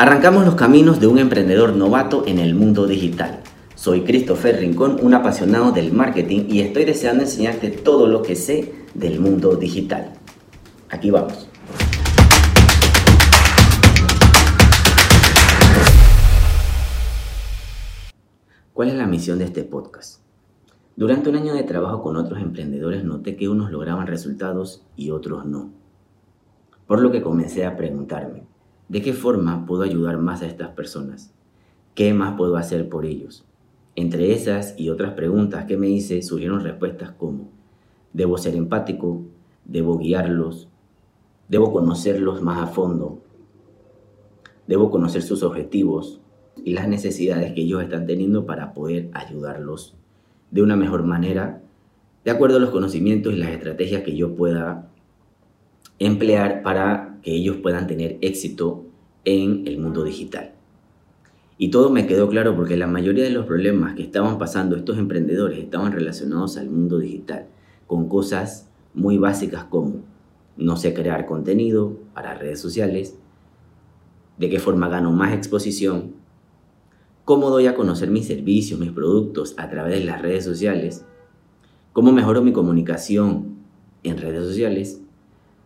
Arrancamos los caminos de un emprendedor novato en el mundo digital. Soy Christopher Rincón, un apasionado del marketing y estoy deseando enseñarte todo lo que sé del mundo digital. Aquí vamos. ¿Cuál es la misión de este podcast? Durante un año de trabajo con otros emprendedores noté que unos lograban resultados y otros no. Por lo que comencé a preguntarme, ¿De qué forma puedo ayudar más a estas personas? ¿Qué más puedo hacer por ellos? Entre esas y otras preguntas que me hice surgieron respuestas como, debo ser empático, debo guiarlos, debo conocerlos más a fondo, debo conocer sus objetivos y las necesidades que ellos están teniendo para poder ayudarlos de una mejor manera, de acuerdo a los conocimientos y las estrategias que yo pueda emplear para que ellos puedan tener éxito en el mundo digital. Y todo me quedó claro porque la mayoría de los problemas que estaban pasando estos emprendedores estaban relacionados al mundo digital, con cosas muy básicas como no sé crear contenido para redes sociales, de qué forma gano más exposición, cómo doy a conocer mis servicios, mis productos a través de las redes sociales, cómo mejoro mi comunicación en redes sociales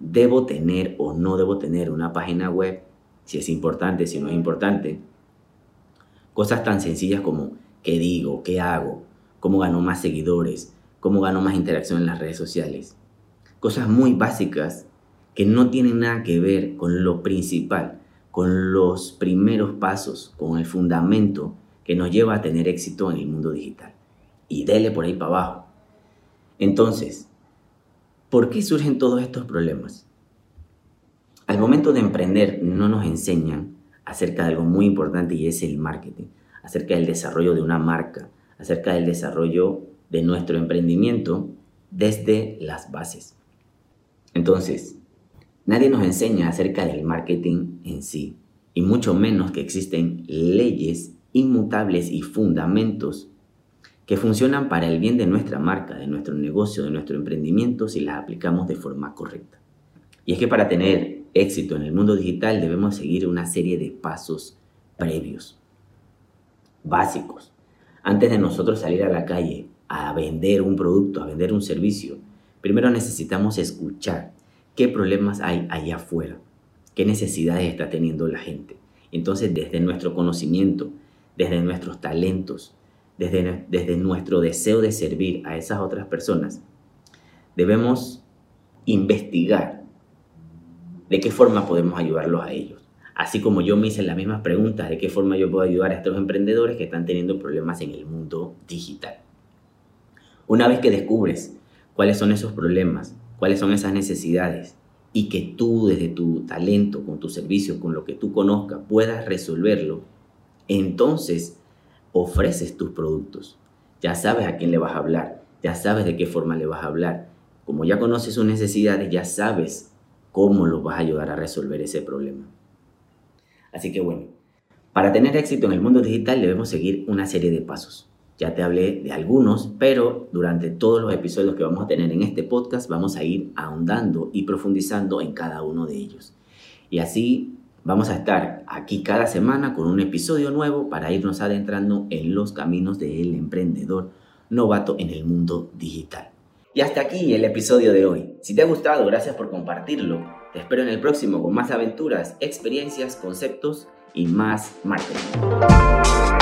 ¿Debo tener o no debo tener una página web? Si es importante, si no es importante. Cosas tan sencillas como qué digo, qué hago, cómo gano más seguidores, cómo gano más interacción en las redes sociales. Cosas muy básicas que no tienen nada que ver con lo principal, con los primeros pasos, con el fundamento que nos lleva a tener éxito en el mundo digital. Y dele por ahí para abajo. Entonces, ¿Por qué surgen todos estos problemas? Al momento de emprender no nos enseñan acerca de algo muy importante y es el marketing, acerca del desarrollo de una marca, acerca del desarrollo de nuestro emprendimiento desde las bases. Entonces, nadie nos enseña acerca del marketing en sí, y mucho menos que existen leyes inmutables y fundamentos que funcionan para el bien de nuestra marca, de nuestro negocio, de nuestro emprendimiento si las aplicamos de forma correcta. Y es que para tener éxito en el mundo digital debemos seguir una serie de pasos previos, básicos. Antes de nosotros salir a la calle a vender un producto, a vender un servicio, primero necesitamos escuchar qué problemas hay allá afuera, qué necesidades está teniendo la gente. Entonces, desde nuestro conocimiento, desde nuestros talentos, desde, nuestro deseo de servir a esas otras personas, debemos investigar de qué forma podemos ayudarlos a ellos. Así como yo me hice las mismas preguntas de qué forma yo puedo ayudar a estos emprendedores que están teniendo problemas en el mundo digital. Una vez que descubres cuáles son esos problemas, cuáles son esas necesidades y que tú desde tu talento, con tu servicio, con lo que tú conozcas, puedas resolverlo, entonces ofreces tus productos. Ya sabes a quién le vas a hablar, ya sabes de qué forma le vas a hablar. Como ya conoces sus necesidades, ya sabes cómo los vas a ayudar a resolver ese problema. Así que bueno, para tener éxito en el mundo digital debemos seguir una serie de pasos. Ya te hablé de algunos, pero durante todos los episodios que vamos a tener en este podcast vamos a ir ahondando y profundizando en cada uno de ellos. Y así Vamos a estar aquí cada semana con un episodio nuevo para irnos adentrando en los caminos del emprendedor novato en el mundo digital. Y hasta aquí el episodio de hoy. Si te ha gustado, gracias por compartirlo. Te espero en el próximo con más aventuras, experiencias, conceptos y más marketing.